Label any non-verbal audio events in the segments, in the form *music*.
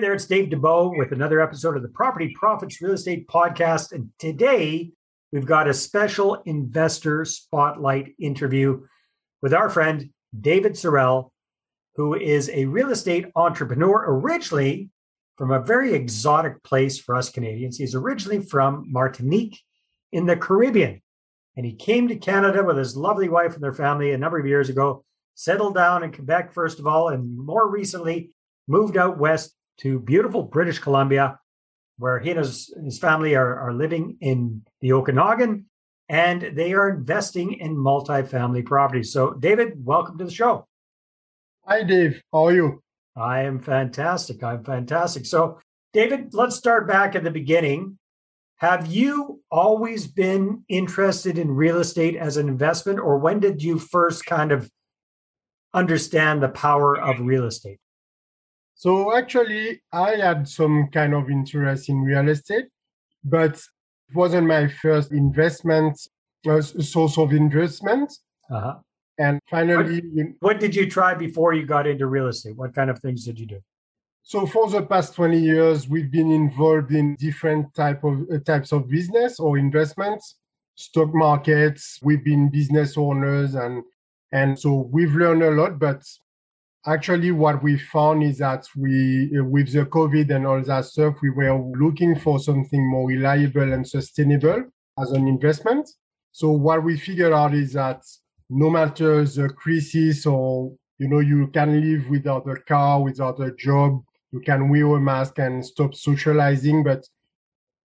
There, it's Dave Dubeau with another episode of the Property Profits Real Estate Podcast. And today we've got a special investor spotlight interview with our friend David Sorel, who is a real estate entrepreneur originally from a very exotic place for us Canadians. He's originally from Martinique in the Caribbean. And he came to Canada with his lovely wife and their family a number of years ago, settled down in Quebec, first of all, and more recently moved out west to beautiful British Columbia, where he and his, his family are, are living in the Okanagan and they are investing in multifamily properties. So, David, welcome to the show. Hi, Dave. How are you? I am fantastic. I'm fantastic. So, David, let's start back at the beginning. Have you always been interested in real estate as an investment, or when did you first kind of understand the power of real estate? So actually, I had some kind of interest in real estate, but it wasn't my first investment, uh, source of investment. Uh-huh. And finally, what, what did you try before you got into real estate? What kind of things did you do? So for the past 20 years, we've been involved in different type of uh, types of business or investments, stock markets. We've been business owners, and and so we've learned a lot. But actually what we found is that we uh, with the covid and all that stuff we were looking for something more reliable and sustainable as an investment. So what we figured out is that no matter the crisis or you know you can live without a car without a job you can wear a mask and stop socializing but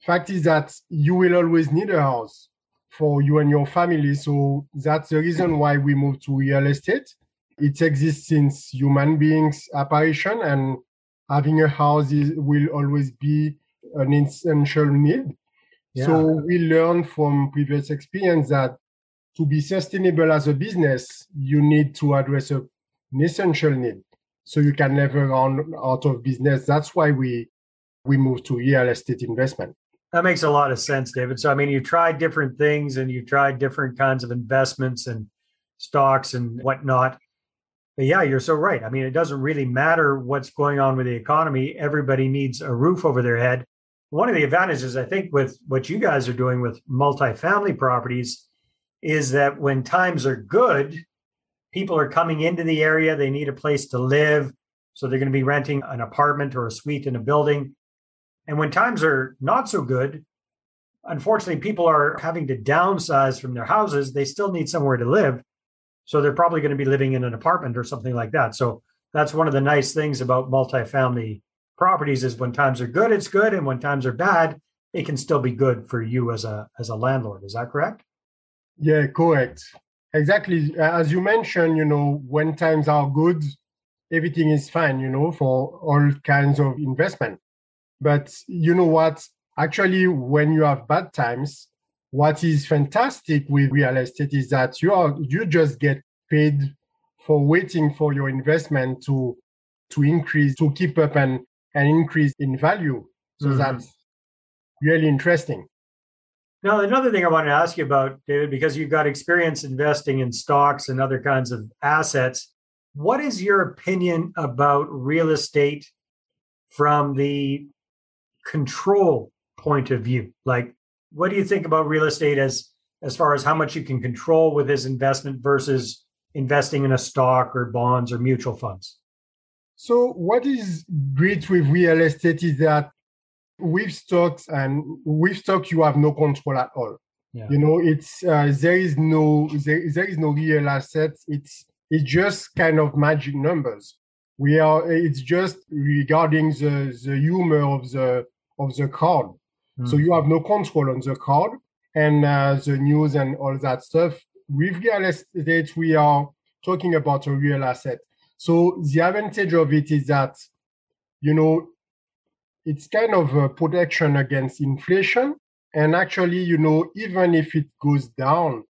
fact is that you will always need a house for you and your family. So that's the reason why we moved to real estate it exists since human beings apparition and having a house is, will always be an essential need. Yeah. so we learn from previous experience that to be sustainable as a business you need to address a, an essential need. So you can never run out of business. That's why we we move to real estate investment. That makes a lot of sense david. So i mean you tried different things and you tried different kinds of investments and stocks and whatnot but yeah, you're so right. I mean, it doesn't really matter what's going on with the economy. Everybody needs a roof over their head. One of the advantages, I think, with what you guys are doing with multifamily properties is that when times are good, people are coming into the area, they need a place to live. So they're going to be renting an apartment or a suite in a building. And when times are not so good, unfortunately, people are having to downsize from their houses. They still need somewhere to live. So they're probably going to be living in an apartment or something like that. So that's one of the nice things about multifamily properties is when times are good, it's good, and when times are bad, it can still be good for you as a as a landlord. Is that correct? Yeah, correct. Exactly. As you mentioned, you know, when times are good, everything is fine, you know, for all kinds of investment. But you know what? Actually, when you have bad times, what is fantastic with real estate is that you are you just get paid for waiting for your investment to to increase to keep up and and increase in value. So mm-hmm. that's really interesting. Now another thing i wanted to ask you about david because you've got experience investing in stocks and other kinds of assets what is your opinion about real estate from the control point of view? Like what do you think about real estate as as far as how much you can control with this investment versus investing in a stock or bonds or mutual funds? So what is great with real estate is that with stocks and with stock you have no control at all. Yeah. You know, it's uh, there is no there, there is no real assets. It's it's just kind of magic numbers. We are it's just regarding the the humor of the of the card. So you have no control on the card and uh, the news and all that stuff. With real estate, we are talking about a real asset. So the advantage of it is that, you know, it's kind of a protection against inflation. And actually, you know, even if it goes down,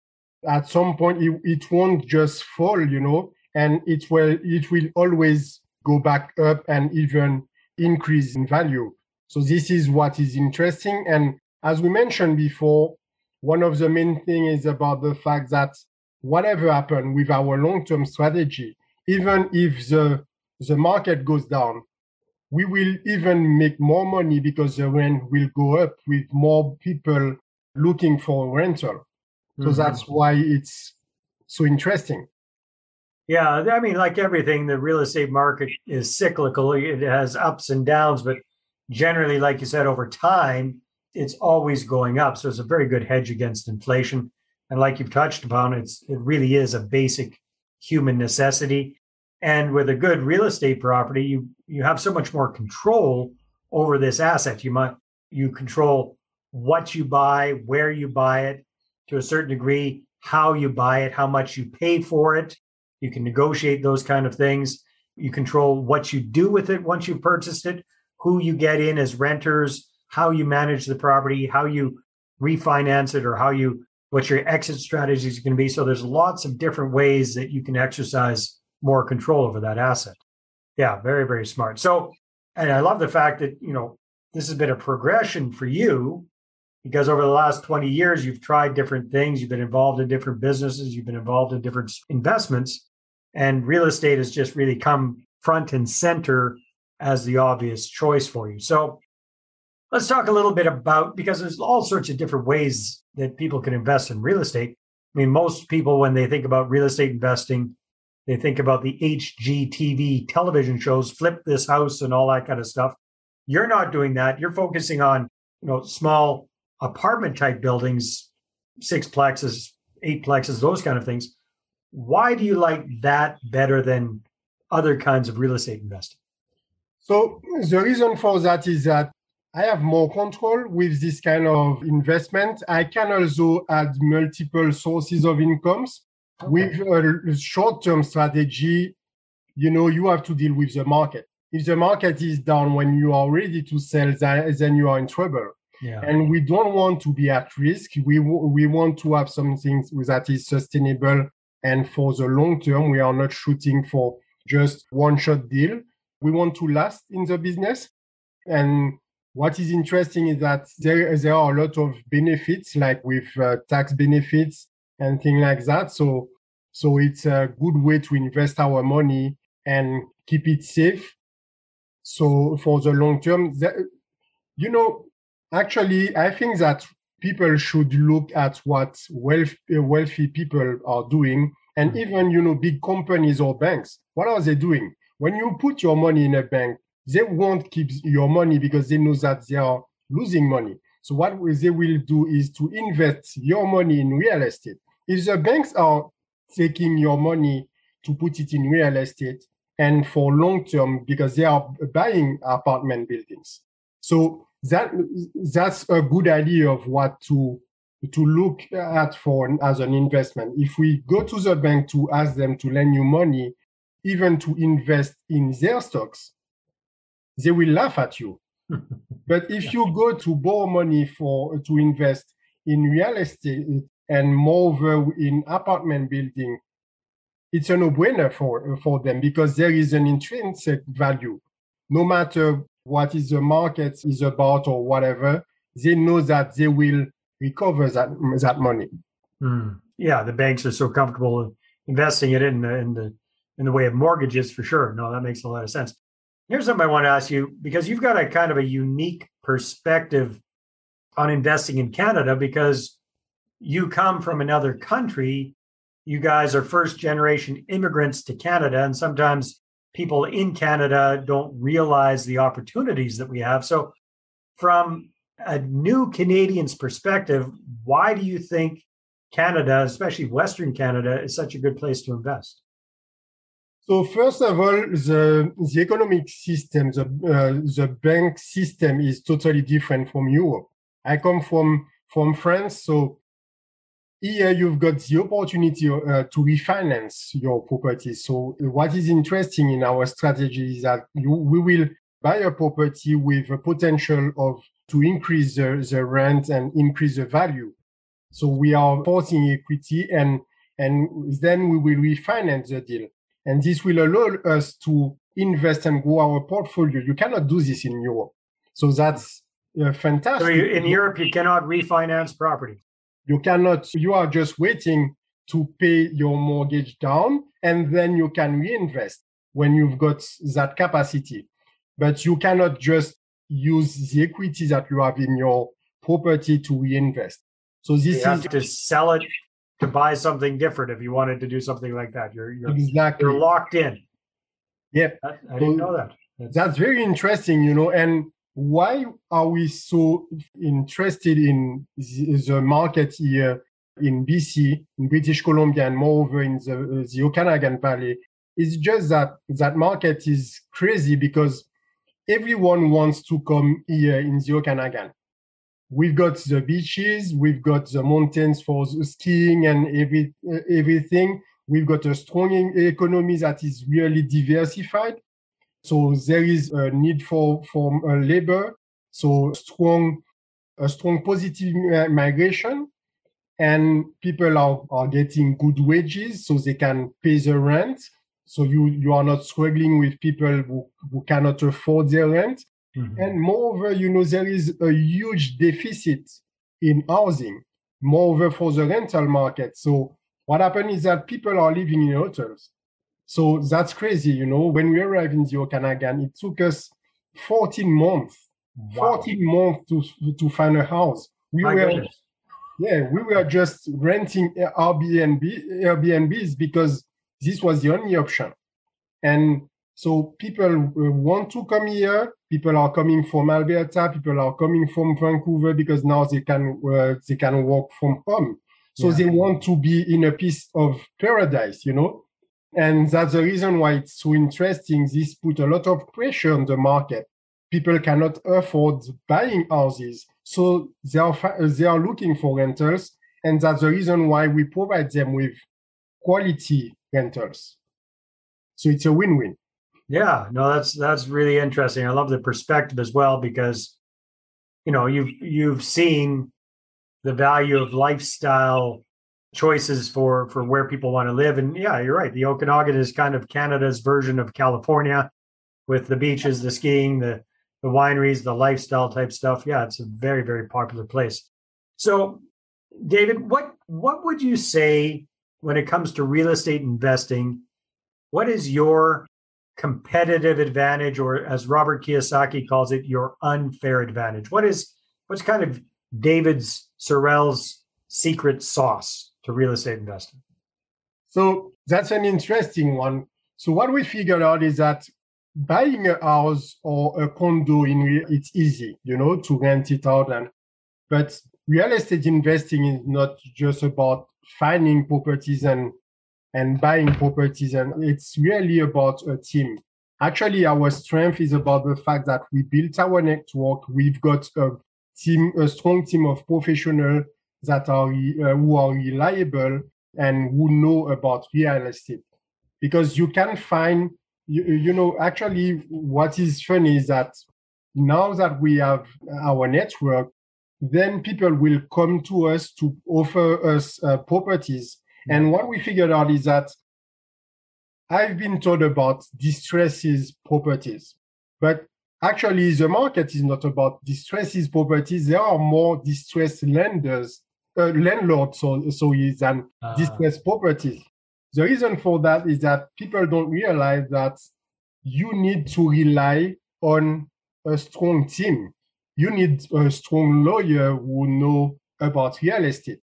at some point it, it won't just fall, you know, and it will it will always go back up and even increase in value. So this is what is interesting. And as we mentioned before, one of the main things is about the fact that whatever happens with our long-term strategy, even if the the market goes down, we will even make more money because the rent will go up with more people looking for a rental. So mm-hmm. that's why it's so interesting. Yeah, I mean, like everything, the real estate market is cyclical. It has ups and downs, but generally, like you said, over time, it's always going up. So it's a very good hedge against inflation. And like you've touched upon, it's it really is a basic human necessity. And with a good real estate property, you you have so much more control over this asset. You might you control what you buy, where you buy it, to a certain degree, how you buy it, how much you pay for it. You can negotiate those kind of things. You control what you do with it once you've purchased it, who you get in as renters, how you manage the property, how you refinance it, or how you what your exit strategies are going to be. So there's lots of different ways that you can exercise more control over that asset. Yeah, very, very smart. So, and I love the fact that, you know, this has been a progression for you because over the last 20 years, you've tried different things. You've been involved in different businesses. You've been involved in different investments. And real estate has just really come front and center as the obvious choice for you. So let's talk a little bit about because there's all sorts of different ways that people can invest in real estate. I mean, most people, when they think about real estate investing, they think about the HGTV television shows, flip this house and all that kind of stuff. You're not doing that. You're focusing on, you know, small apartment type buildings, six plexes, eight plexes, those kind of things. Why do you like that better than other kinds of real estate investing? So the reason for that is that I have more control with this kind of investment. I can also add multiple sources of incomes. Okay. With a short-term strategy, you know, you have to deal with the market. If the market is down when you are ready to sell, then you are in trouble. Yeah. And we don't want to be at risk. We we want to have something that is sustainable and for the long term. We are not shooting for just one shot deal. We want to last in the business. And what is interesting is that there there are a lot of benefits, like with uh, tax benefits and things like that. So so it's a good way to invest our money and keep it safe. So for the long term, you know, actually, I think that people should look at what wealth, uh, wealthy people are doing, and mm. even you know big companies or banks. What are they doing? When you put your money in a bank, they won't keep your money because they know that they are losing money. So what they will do is to invest your money in real estate. If the banks are taking your money to put it in real estate and for long term because they are buying apartment buildings. So that that's a good idea of what to to look at for as an investment. If we go to the bank to ask them to lend you money, even to invest in their stocks, they will laugh at you. *laughs* but if you go to borrow money for to invest in real estate and moreover in apartment building, it's a no-brainer for for them because there is an intrinsic value. No matter what is the market is about or whatever, they know that they will recover that that money. Mm. Yeah, the banks are so comfortable investing it in the in the in the way of mortgages for sure. No, that makes a lot of sense. Here's something I want to ask you because you've got a kind of a unique perspective on investing in Canada because you come from another country. You guys are first generation immigrants to Canada, and sometimes people in Canada don't realize the opportunities that we have. So, from a new Canadian's perspective, why do you think Canada, especially Western Canada, is such a good place to invest? So first of all, the the economic system, the uh, the bank system is totally different from Europe. I come from from France, so here you've got the opportunity uh, to refinance your property. So what is interesting in our strategy is that you, we will buy a property with a potential of to increase the, the rent and increase the value. So we are forcing equity and and then we will refinance the deal. And this will allow us to invest and grow our portfolio. You cannot do this in Europe. So that's uh, fantastic. So you, in Europe, you cannot refinance property. You cannot, you are just waiting to pay your mortgage down and then you can reinvest when you've got that capacity. but you cannot just use the equity that you have in your property to reinvest. So this you have is to sell it to buy something different if you wanted to do something like that. You're you're, exactly you're locked in. Yep. I, I didn't know that. That's, that's very interesting, you know. And why are we so interested in the, the market here in BC, in British Columbia, and moreover in the, the Okanagan Valley? It's just that that market is crazy because everyone wants to come here in the Okanagan. We've got the beaches, we've got the mountains for the skiing and every, everything. We've got a strong economy that is really diversified. So there is a need for, for uh, labor. So strong, a strong positive migration and people are, are getting good wages so they can pay the rent. So you, you are not struggling with people who, who cannot afford their rent. Mm-hmm. And moreover, you know, there is a huge deficit in housing, moreover for the rental market. So what happened is that people are living in hotels. So that's crazy, you know. When we arrived in the Okanagan, it took us 14 months, wow. 14 months to to find a house. We My were, goodness. yeah, we were just renting Airbnb Airbnbs because this was the only option. And so people want to come here. People are coming from Alberta. People are coming from Vancouver because now they can uh, they can work from home. So yeah. they want to be in a piece of paradise, you know. And that's the reason why it's so interesting. This put a lot of pressure on the market. People cannot afford buying houses. So they are, they are looking for rentals. And that's the reason why we provide them with quality rentals. So it's a win-win. Yeah, no, that's that's really interesting. I love the perspective as well because you know you've you've seen the value of lifestyle choices for for where people want to live. And yeah, you're right. The Okanagan is kind of Canada's version of California with the beaches, the skiing, the the wineries, the lifestyle type stuff. Yeah, it's a very very popular place. So, David, what what would you say when it comes to real estate investing? What is your competitive advantage, or as Robert Kiyosaki calls it, your unfair advantage? What is what's kind of David's Sorel's secret sauce to real estate investing? So that's an interesting one. So what we figured out is that buying a house or a condo in it's easy, you know, to rent it out and but real estate investing is not just about finding properties and and buying properties and it's really about a team. Actually, our strength is about the fact that we built our network. We've got a team, a strong team of professionals that are uh, who are reliable and who know about real estate because you can find you, you know actually what is funny is that now that we have our network then people will come to us to offer us uh, properties and what we figured out is that i've been told about distresses properties but actually the market is not about distresses properties there are more distressed lenders uh, landlord, so so is an uh. distressed property. The reason for that is that people don't realize that you need to rely on a strong team. You need a strong lawyer who know about real estate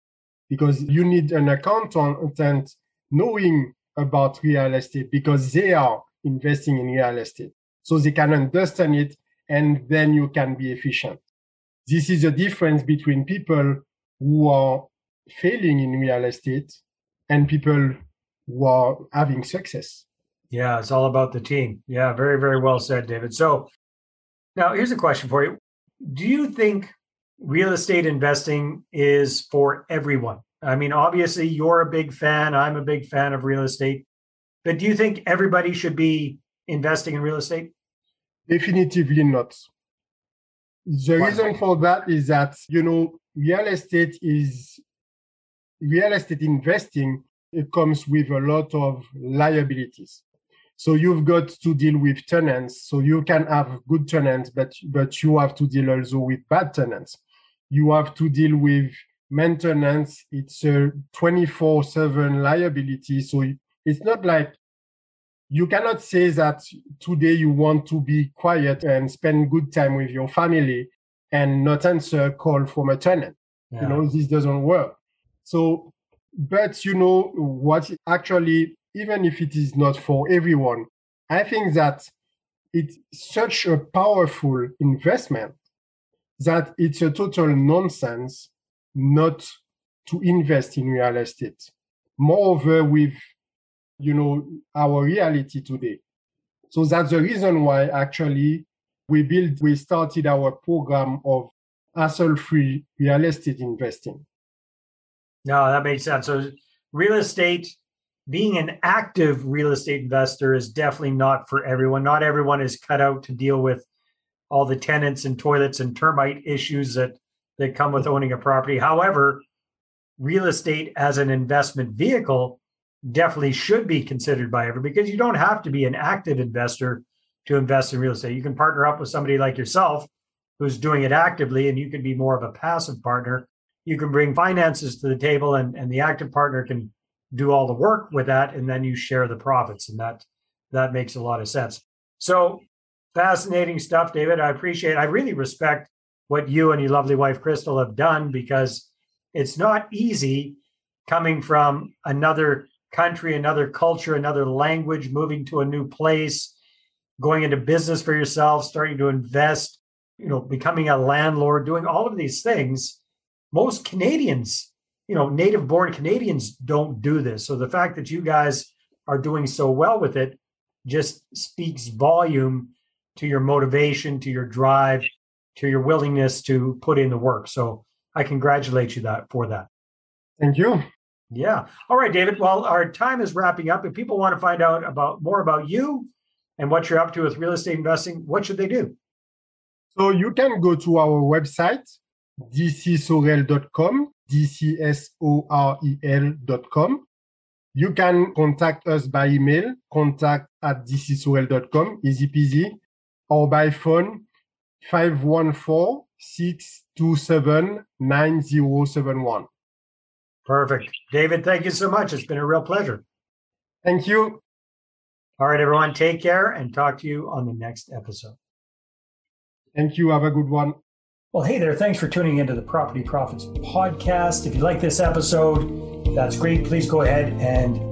because you need an accountant knowing about real estate because they are investing in real estate. So they can understand it and then you can be efficient. This is the difference between people who are failing in real estate and people who are having success. Yeah, it's all about the team. Yeah, very, very well said, David. So now here's a question for you. Do you think real estate investing is for everyone? I mean, obviously, you're a big fan. I'm a big fan of real estate. But do you think everybody should be investing in real estate? Definitively not. The reason for that is that, you know, real estate is real estate investing it comes with a lot of liabilities so you've got to deal with tenants so you can have good tenants but but you have to deal also with bad tenants you have to deal with maintenance it's a 24/7 liability so it's not like you cannot say that today you want to be quiet and spend good time with your family and not answer a call from a tenant. Yeah. You know, this doesn't work. So, but you know what actually, even if it is not for everyone, I think that it's such a powerful investment that it's a total nonsense not to invest in real estate. Moreover, with you know our reality today. So that's the reason why actually we built, we started our program of hassle-free real estate investing. No, that makes sense. So real estate, being an active real estate investor is definitely not for everyone. Not everyone is cut out to deal with all the tenants and toilets and termite issues that that come with owning a property. However, real estate as an investment vehicle definitely should be considered by everyone because you don't have to be an active investor to invest in real estate. You can partner up with somebody like yourself who's doing it actively, and you can be more of a passive partner. You can bring finances to the table, and, and the active partner can do all the work with that, and then you share the profits, and that that makes a lot of sense. So fascinating stuff, David. I appreciate. It. I really respect what you and your lovely wife Crystal have done because it's not easy coming from another country, another culture, another language, moving to a new place going into business for yourself, starting to invest, you know, becoming a landlord, doing all of these things. Most Canadians, you know, native born Canadians don't do this. So the fact that you guys are doing so well with it just speaks volume to your motivation, to your drive, to your willingness to put in the work. So I congratulate you that for that. Thank you. Yeah. All right, David. Well, our time is wrapping up. If people want to find out about more about you and what you're up to with real estate investing, what should they do? So you can go to our website, dcsorel.com, D-C-S-O-R-E-L.com. You can contact us by email, contact at dcsorel.com, easy peasy, or by phone, 514-627-9071. Perfect. David, thank you so much. It's been a real pleasure. Thank you. All right, everyone, take care and talk to you on the next episode. Thank you. Have a good one. Well, hey there. Thanks for tuning into the Property Profits podcast. If you like this episode, that's great. Please go ahead and